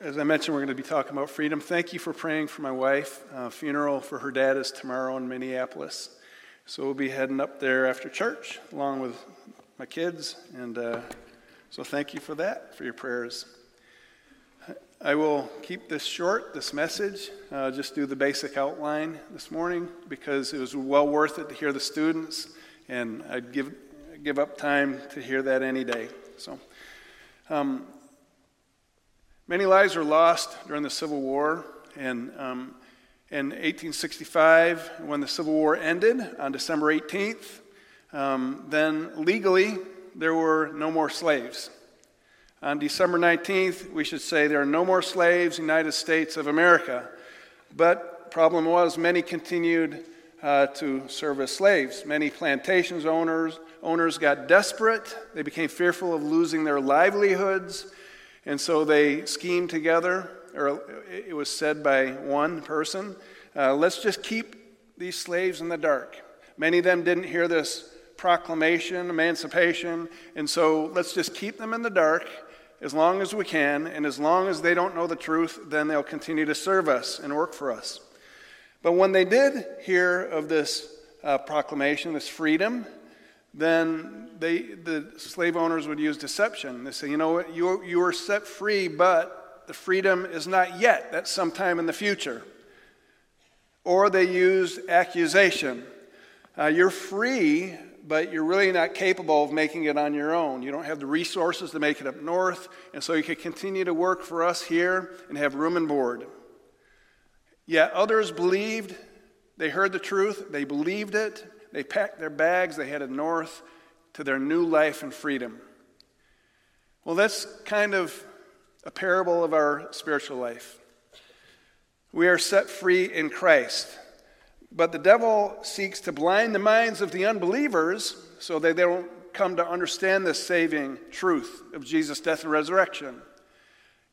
as I mentioned, we're going to be talking about freedom. Thank you for praying for my wife. Uh, funeral for her dad is tomorrow in Minneapolis. So we'll be heading up there after church along with my kids. And uh, so thank you for that, for your prayers. I will keep this short, this message, uh, just do the basic outline this morning because it was well worth it to hear the students, and I'd give, give up time to hear that any day. So, um, Many lives were lost during the Civil War, and um, in 1865, when the Civil War ended on December 18th, um, then legally there were no more slaves. On December 19th, we should say there are no more slaves United States of America. But problem was many continued uh, to serve as slaves. Many plantations owners owners got desperate. They became fearful of losing their livelihoods. And so they schemed together, or it was said by one person, uh, let's just keep these slaves in the dark. Many of them didn't hear this proclamation, emancipation, and so let's just keep them in the dark as long as we can, and as long as they don't know the truth, then they'll continue to serve us and work for us. But when they did hear of this uh, proclamation, this freedom, then they, the slave owners would use deception. They say, you know what, you, you were set free, but the freedom is not yet. That's sometime in the future. Or they used accusation. Uh, you're free, but you're really not capable of making it on your own. You don't have the resources to make it up north, and so you could continue to work for us here and have room and board. Yet others believed, they heard the truth, they believed it, they packed their bags, they headed north to their new life and freedom. Well, that's kind of a parable of our spiritual life. We are set free in Christ, but the devil seeks to blind the minds of the unbelievers so that they don't come to understand the saving truth of Jesus' death and resurrection.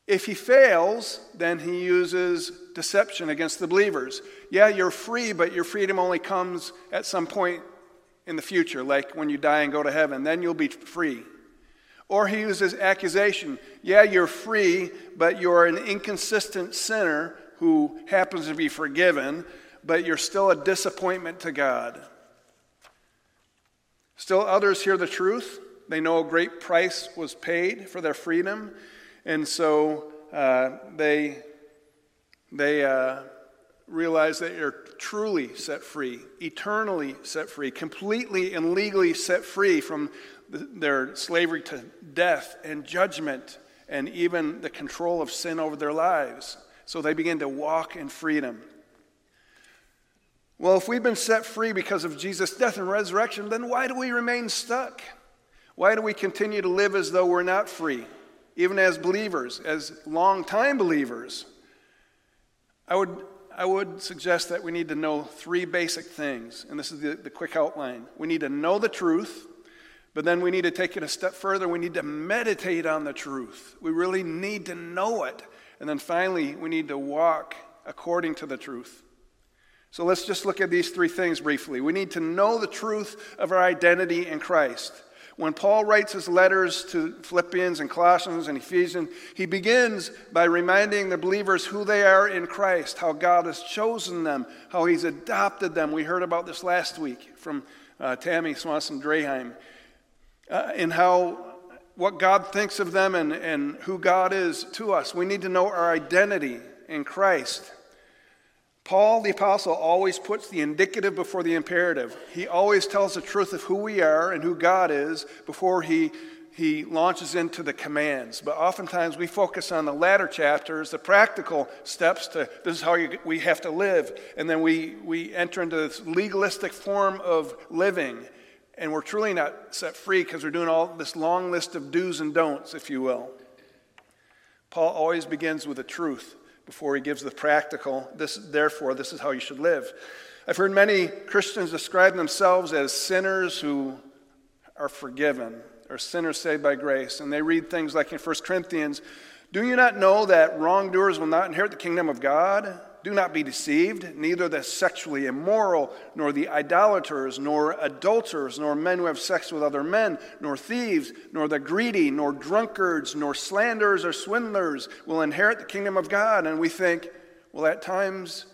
If he fails, then he uses deception against the believers. Yeah, you're free, but your freedom only comes at some point in the future, like when you die and go to heaven. Then you'll be free. Or he uses accusation. Yeah, you're free, but you're an inconsistent sinner who happens to be forgiven, but you're still a disappointment to God. Still, others hear the truth. They know a great price was paid for their freedom, and so uh, they, they uh, realize that you're truly set free, eternally set free, completely and legally set free from the, their slavery to death and judgment and even the control of sin over their lives. So they begin to walk in freedom. Well, if we've been set free because of Jesus' death and resurrection, then why do we remain stuck? Why do we continue to live as though we're not free? even as believers, as long-time believers, I would, I would suggest that we need to know three basic things, and this is the, the quick outline. We need to know the truth, but then we need to take it a step further. We need to meditate on the truth. We really need to know it. And then finally, we need to walk according to the truth. So let's just look at these three things briefly. We need to know the truth of our identity in Christ. When Paul writes his letters to Philippians and Colossians and Ephesians, he begins by reminding the believers who they are in Christ, how God has chosen them, how he's adopted them. We heard about this last week from uh, Tammy Swanson Draheim, uh, and how what God thinks of them and, and who God is to us. We need to know our identity in Christ. Paul, the apostle, always puts the indicative before the imperative. He always tells the truth of who we are and who God is before he, he launches into the commands. But oftentimes we focus on the latter chapters, the practical steps to this is how you, we have to live. And then we, we enter into this legalistic form of living. And we're truly not set free because we're doing all this long list of do's and don'ts, if you will. Paul always begins with the truth before he gives the practical, this, therefore, this is how you should live. I've heard many Christians describe themselves as sinners who are forgiven, or sinners saved by grace. And they read things like in 1 Corinthians Do you not know that wrongdoers will not inherit the kingdom of God? Do not be deceived. Neither the sexually immoral, nor the idolaters, nor adulterers, nor men who have sex with other men, nor thieves, nor the greedy, nor drunkards, nor slanderers or swindlers will inherit the kingdom of God. And we think, well, at times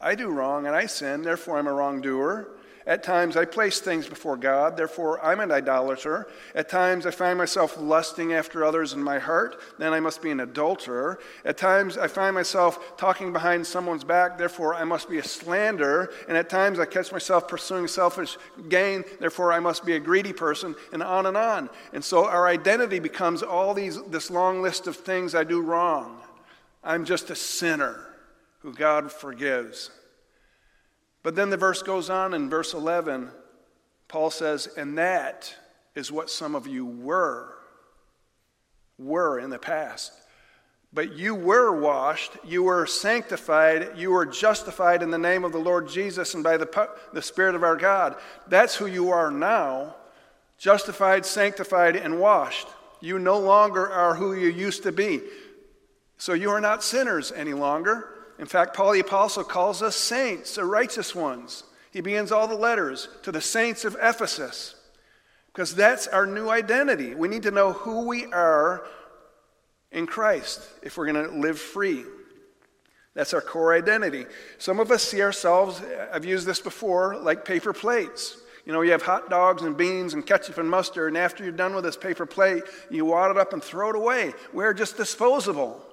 I do wrong and I sin, therefore I'm a wrongdoer. At times I place things before God, therefore I'm an idolater. At times I find myself lusting after others in my heart, then I must be an adulterer. At times I find myself talking behind someone's back, therefore I must be a slanderer. And at times I catch myself pursuing selfish gain, therefore I must be a greedy person, and on and on. And so our identity becomes all these this long list of things I do wrong. I'm just a sinner who God forgives. But then the verse goes on in verse 11. Paul says, And that is what some of you were, were in the past. But you were washed, you were sanctified, you were justified in the name of the Lord Jesus and by the, the Spirit of our God. That's who you are now justified, sanctified, and washed. You no longer are who you used to be. So you are not sinners any longer. In fact, Paul the Apostle calls us saints, the righteous ones. He begins all the letters to the saints of Ephesus because that's our new identity. We need to know who we are in Christ if we're going to live free. That's our core identity. Some of us see ourselves, I've used this before, like paper plates. You know, you have hot dogs and beans and ketchup and mustard, and after you're done with this paper plate, you wad it up and throw it away. We're just disposable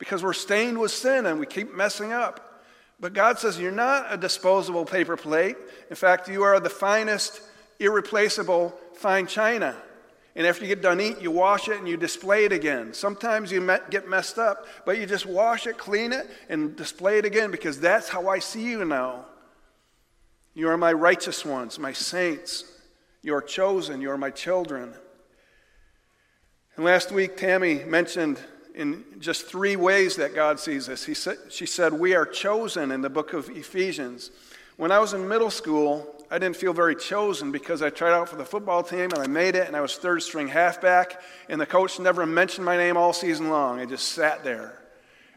because we're stained with sin and we keep messing up. But God says you're not a disposable paper plate. In fact, you are the finest, irreplaceable fine china. And after you get done eating, you wash it and you display it again. Sometimes you get messed up, but you just wash it, clean it, and display it again because that's how I see you now. You are my righteous ones, my saints. You are chosen. You are my children. And last week, Tammy mentioned in just three ways that God sees us. He said, she said, We are chosen in the book of Ephesians. When I was in middle school, I didn't feel very chosen because I tried out for the football team and I made it, and I was third string halfback, and the coach never mentioned my name all season long. I just sat there.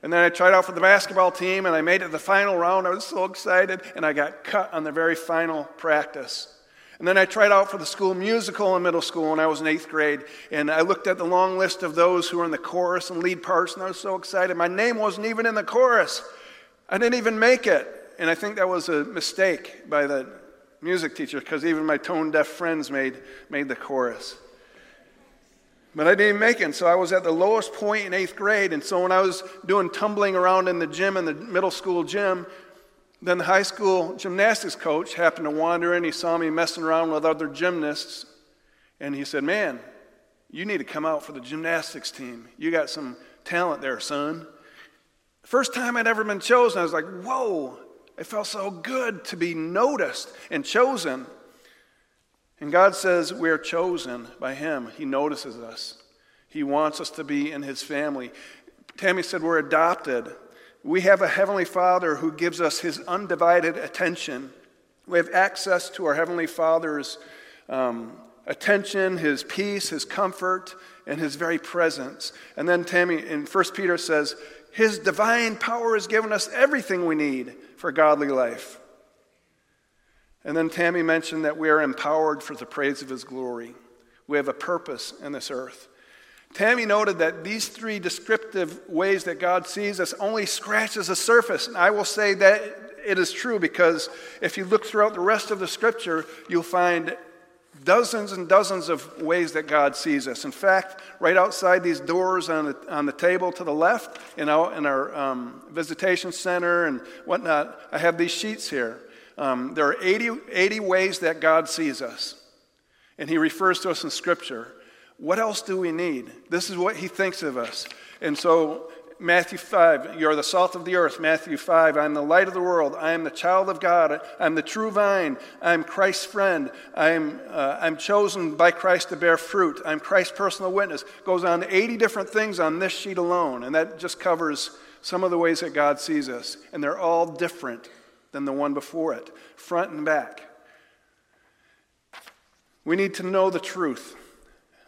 And then I tried out for the basketball team and I made it the final round. I was so excited, and I got cut on the very final practice. And then I tried out for the school musical in middle school when I was in eighth grade. And I looked at the long list of those who were in the chorus and lead parts, and I was so excited. My name wasn't even in the chorus. I didn't even make it. And I think that was a mistake by the music teacher because even my tone deaf friends made, made the chorus. But I didn't make it. So I was at the lowest point in eighth grade. And so when I was doing tumbling around in the gym, in the middle school gym, then the high school gymnastics coach happened to wander in. He saw me messing around with other gymnasts, and he said, Man, you need to come out for the gymnastics team. You got some talent there, son. First time I'd ever been chosen, I was like, Whoa, it felt so good to be noticed and chosen. And God says we are chosen by Him. He notices us, He wants us to be in His family. Tammy said we're adopted. We have a Heavenly Father who gives us His undivided attention. We have access to our Heavenly Father's um, attention, His peace, His comfort, and His very presence. And then Tammy in 1 Peter says, His divine power has given us everything we need for godly life. And then Tammy mentioned that we are empowered for the praise of His glory. We have a purpose in this earth. Tammy noted that these three descriptive ways that God sees us only scratches the surface. And I will say that it is true because if you look throughout the rest of the scripture, you'll find dozens and dozens of ways that God sees us. In fact, right outside these doors on the, on the table to the left, you know, in our um, visitation center and whatnot, I have these sheets here. Um, there are 80, 80 ways that God sees us. And he refers to us in Scripture. What else do we need? This is what he thinks of us. And so, Matthew 5, you're the salt of the earth. Matthew 5, I'm the light of the world. I am the child of God. I'm the true vine. I'm Christ's friend. I'm, uh, I'm chosen by Christ to bear fruit. I'm Christ's personal witness. Goes on 80 different things on this sheet alone. And that just covers some of the ways that God sees us. And they're all different than the one before it, front and back. We need to know the truth.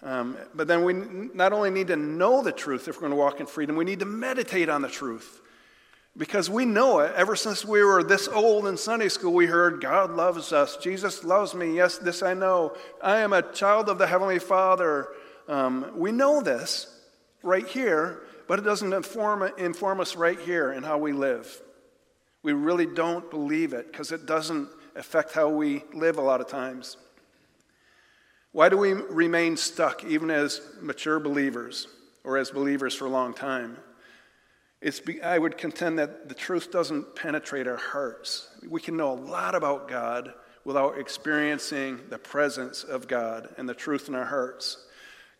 Um, but then we not only need to know the truth if we're going to walk in freedom, we need to meditate on the truth. Because we know it. Ever since we were this old in Sunday school, we heard, God loves us. Jesus loves me. Yes, this I know. I am a child of the Heavenly Father. Um, we know this right here, but it doesn't inform, inform us right here in how we live. We really don't believe it because it doesn't affect how we live a lot of times. Why do we remain stuck even as mature believers or as believers for a long time? It's, I would contend that the truth doesn't penetrate our hearts. We can know a lot about God without experiencing the presence of God and the truth in our hearts.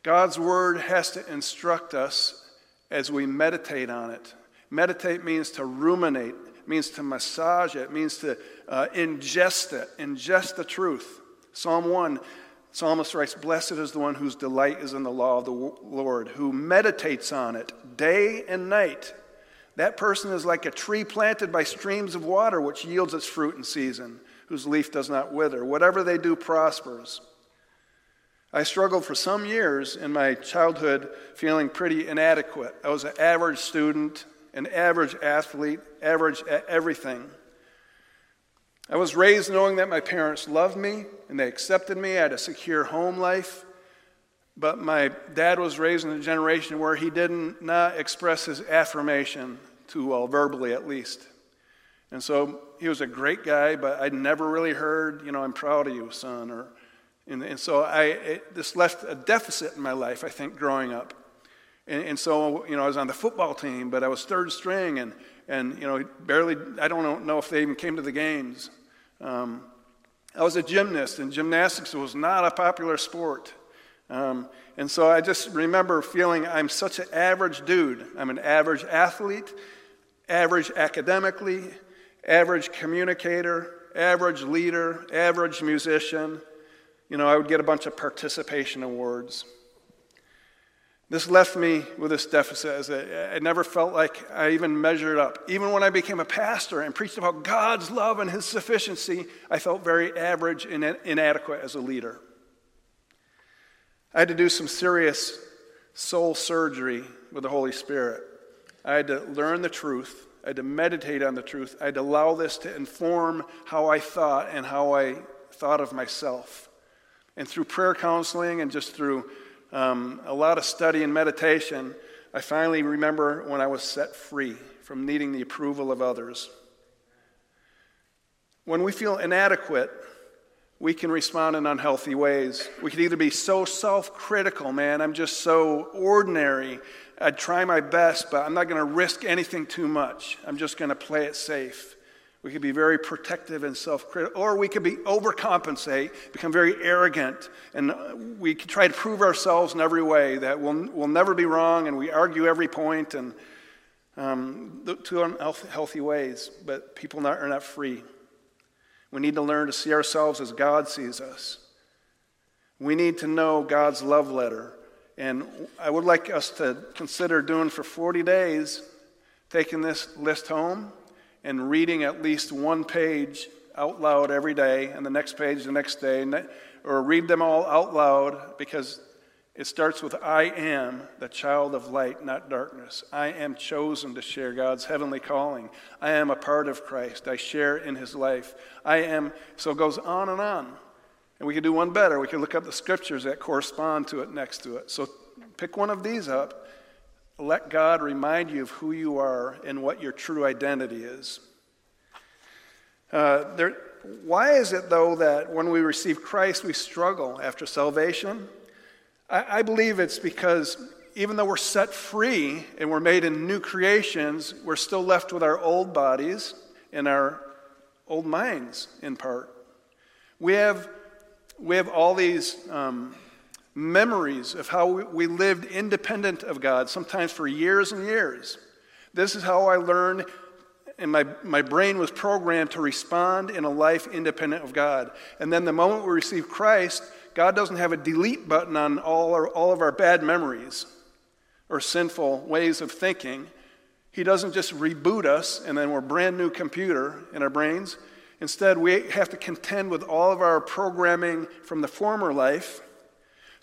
God's word has to instruct us as we meditate on it. Meditate means to ruminate, means to massage it, means to uh, ingest it, ingest the truth. Psalm 1 Psalmist writes, Blessed is the one whose delight is in the law of the Lord, who meditates on it day and night. That person is like a tree planted by streams of water, which yields its fruit in season, whose leaf does not wither. Whatever they do prospers. I struggled for some years in my childhood feeling pretty inadequate. I was an average student, an average athlete, average at everything. I was raised knowing that my parents loved me and they accepted me. I had a secure home life. But my dad was raised in a generation where he didn't express his affirmation too well, verbally at least. And so he was a great guy, but I'd never really heard, you know, I'm proud of you, son. Or, and, and so I, it, this left a deficit in my life, I think, growing up. And, and, so, you know, I was on the football team, but I was third string, and, and you know, barely, I don't know if they even came to the games. Um, I was a gymnast, and gymnastics was not a popular sport. Um, and so I just remember feeling I'm such an average dude. I'm an average athlete, average academically, average communicator, average leader, average musician. You know, I would get a bunch of participation awards. This left me with this deficit as I never felt like I even measured up. Even when I became a pastor and preached about God's love and His sufficiency, I felt very average and inadequate as a leader. I had to do some serious soul surgery with the Holy Spirit. I had to learn the truth. I had to meditate on the truth. I had to allow this to inform how I thought and how I thought of myself. And through prayer counseling and just through um, a lot of study and meditation, I finally remember when I was set free from needing the approval of others. When we feel inadequate, we can respond in unhealthy ways. We can either be so self critical, man, I'm just so ordinary. I'd try my best, but I'm not going to risk anything too much. I'm just going to play it safe. We can be very protective and self critical, or we can be overcompensate, become very arrogant, and we try to prove ourselves in every way that we'll, we'll never be wrong, and we argue every point, and um, two unhealthy ways, but people not, are not free. We need to learn to see ourselves as God sees us. We need to know God's love letter. And I would like us to consider doing for 40 days, taking this list home and reading at least one page out loud every day, and the next page the next day, or read them all out loud because it starts with I am the child of light, not darkness. I am chosen to share God's heavenly calling. I am a part of Christ. I share in his life. I am, so it goes on and on. And we could do one better. We could look up the scriptures that correspond to it next to it. So pick one of these up. Let God remind you of who you are and what your true identity is. Uh, there, why is it, though, that when we receive Christ, we struggle after salvation? I, I believe it's because even though we're set free and we're made in new creations, we're still left with our old bodies and our old minds in part. We have, we have all these um, memories of how we, lived independent of God, sometimes for years and years. This is how I learned, and my, my brain was programmed to respond in a life independent of God. And then the moment we receive Christ, God doesn't have a delete button on all, our, all of our bad memories or sinful ways of thinking. He doesn't just reboot us and then we're brand new computer in our brains. Instead, we have to contend with all of our programming from the former life.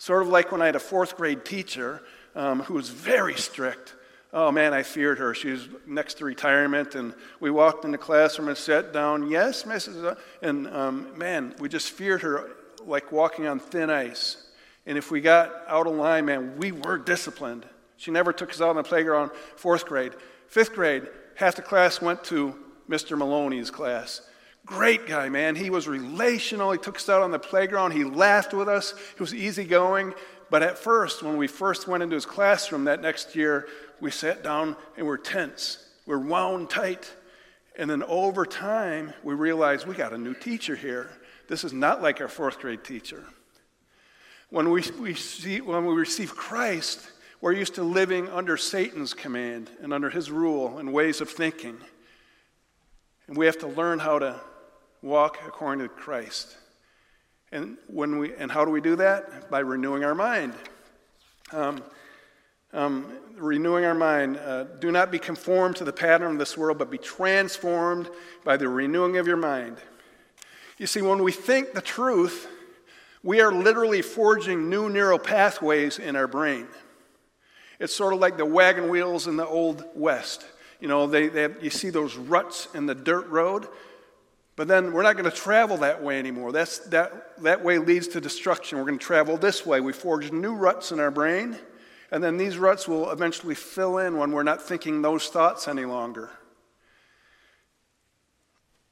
Sort of like when I had a fourth grade teacher um, who was very strict. Oh man, I feared her. She was next to retirement, and we walked in the classroom and sat down. Yes, Mrs. And um, man, we just feared her like walking on thin ice. And if we got out of line, man, we were disciplined. She never took us out on the playground, fourth grade. Fifth grade, half the class went to Mr. Maloney's class. Great guy, man. He was relational. He took us out on the playground. He laughed with us. He was easygoing. But at first, when we first went into his classroom that next year, we sat down and we're tense. We're wound tight. And then over time, we realized we got a new teacher here. This is not like our fourth grade teacher. When we, we see, when we receive Christ, we're used to living under Satan's command and under his rule and ways of thinking. And we have to learn how to walk according to Christ. And, when we, and how do we do that? By renewing our mind. Um, um, renewing our mind. Uh, do not be conformed to the pattern of this world, but be transformed by the renewing of your mind. You see, when we think the truth, we are literally forging new neural pathways in our brain. It's sort of like the wagon wheels in the Old West. You know, they, they have, you see those ruts in the dirt road, but then we're not going to travel that way anymore. That's, that, that way leads to destruction. We're going to travel this way. We forge new ruts in our brain, and then these ruts will eventually fill in when we're not thinking those thoughts any longer.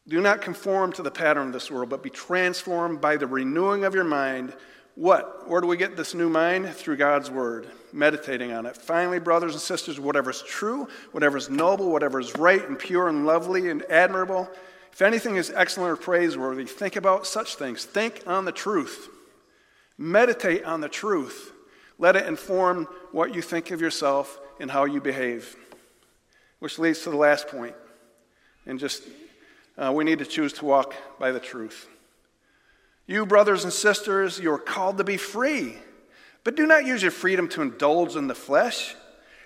Do not conform to the pattern of this world, but be transformed by the renewing of your mind what? Where do we get this new mind? Through God's Word, meditating on it. Finally, brothers and sisters, whatever is true, whatever is noble, whatever is right and pure and lovely and admirable, if anything is excellent or praiseworthy, think about such things. Think on the truth. Meditate on the truth. Let it inform what you think of yourself and how you behave. Which leads to the last point. And just, uh, we need to choose to walk by the truth. You, brothers and sisters, you are called to be free. But do not use your freedom to indulge in the flesh.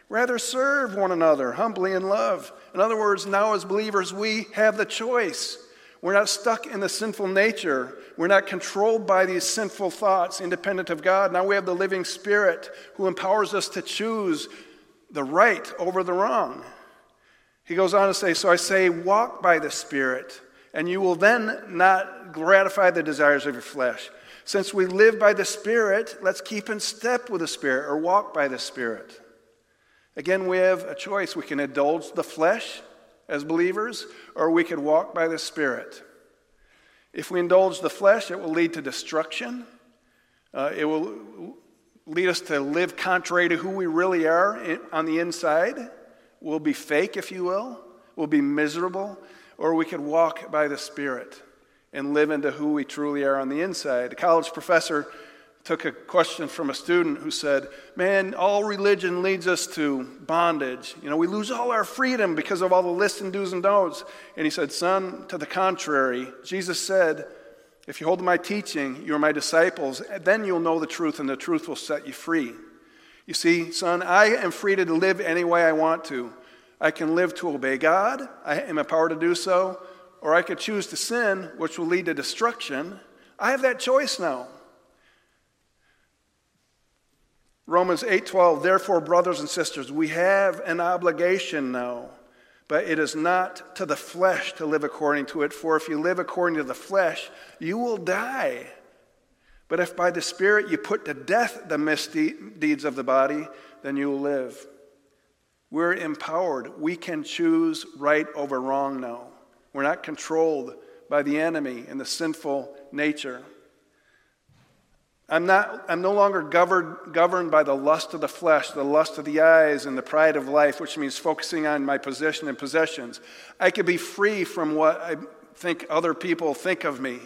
Rather, serve one another humbly in love. In other words, now as believers, we have the choice. We're not stuck in the sinful nature. We're not controlled by these sinful thoughts independent of God. Now we have the living Spirit who empowers us to choose the right over the wrong. He goes on to say, So I say, walk by the Spirit and you will then not gratify the desires of your flesh. Since we live by the Spirit, let's keep in step with the Spirit or walk by the Spirit. Again, we have a choice. We can indulge the flesh as believers, or we can walk by the Spirit. If we indulge the flesh, it will lead to destruction. Uh, it will lead us to live contrary to who we really are on the inside. We'll be fake, if you will. We'll be miserable or we could walk by the Spirit and live into who we truly are on the inside. A college professor took a question from a student who said, Man, all religion leads us to bondage. You know, we lose all our freedom because of all the lists and do's and don'ts. And he said, Son, to the contrary, Jesus said, If you hold to my teaching, you are my disciples, then you'll know the truth, and the truth will set you free. You see, son, I am free to live any way I want to. I can live to obey God, I am empowered to do so, or I could choose to sin, which will lead to destruction. I have that choice now. Romans 8:12 Therefore brothers and sisters we have an obligation now but it is not to the flesh to live according to it for if you live according to the flesh you will die but if by the spirit you put to death the misdeeds of the body then you will live we're empowered. We can choose right over wrong now. We're not controlled by the enemy and the sinful nature. I'm, not, I'm no longer governed, governed by the lust of the flesh, the lust of the eyes, and the pride of life, which means focusing on my position and possessions. I could be free from what I think other people think of me.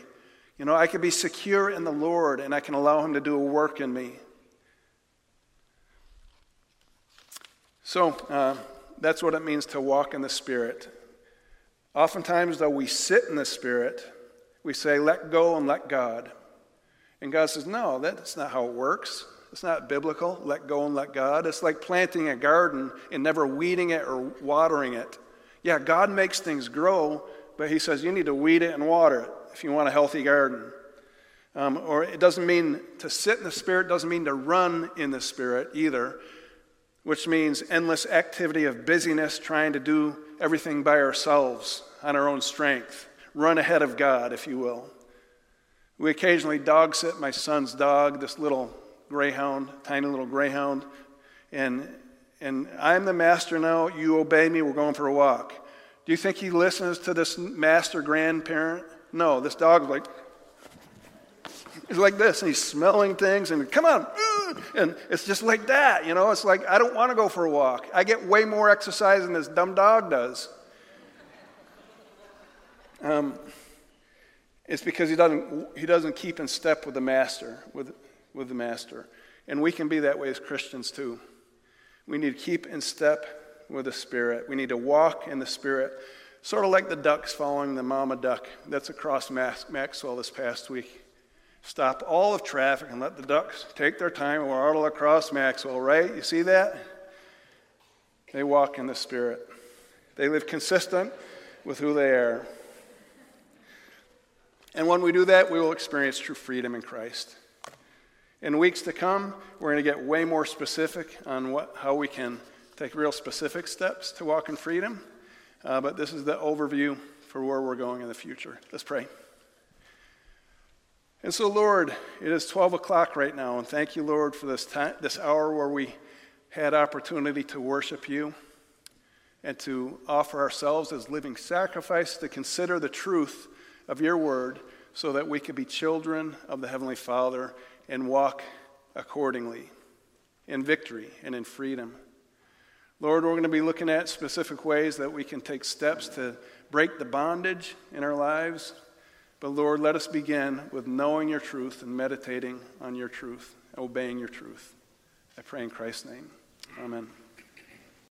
You know, I could be secure in the Lord and I can allow Him to do a work in me. So uh, that's what it means to walk in the Spirit. Oftentimes, though, we sit in the Spirit, we say, let go and let God. And God says, no, that's not how it works. It's not biblical. Let go and let God. It's like planting a garden and never weeding it or watering it. Yeah, God makes things grow, but He says you need to weed it and water it if you want a healthy garden. Um, or it doesn't mean to sit in the Spirit, doesn't mean to run in the Spirit either. which means endless activity of busyness, trying to do everything by ourselves on our own strength, run ahead of God, if you will. We occasionally dog sit my son's dog, this little greyhound, tiny little greyhound, and, and I'm the master now, you obey me, we're going for a walk. Do you think he listens to this master grandparent? No, this dog's like, he's like this, and he's smelling things, and come on, and it's just like that, you know. It's like I don't want to go for a walk. I get way more exercise than this dumb dog does. Um, it's because he doesn't he doesn't keep in step with the master, with with the master, and we can be that way as Christians too. We need to keep in step with the Spirit. We need to walk in the Spirit, sort of like the ducks following the mama duck that's across Maxwell this past week. Stop all of traffic and let the ducks take their time and waddle across Maxwell, right? You see that? They walk in the Spirit. They live consistent with who they are. And when we do that, we will experience true freedom in Christ. In weeks to come, we're going to get way more specific on what, how we can take real specific steps to walk in freedom. Uh, but this is the overview for where we're going in the future. Let's pray. And so, Lord, it is 12 o'clock right now, and thank you, Lord, for this, time, this hour where we had opportunity to worship you and to offer ourselves as living sacrifice to consider the truth of your word so that we could be children of the Heavenly Father and walk accordingly in victory and in freedom. Lord, we're going to be looking at specific ways that we can take steps to break the bondage in our lives. But Lord, let us begin with knowing your truth and meditating on your truth, obeying your truth. I pray in Christ's name. Amen.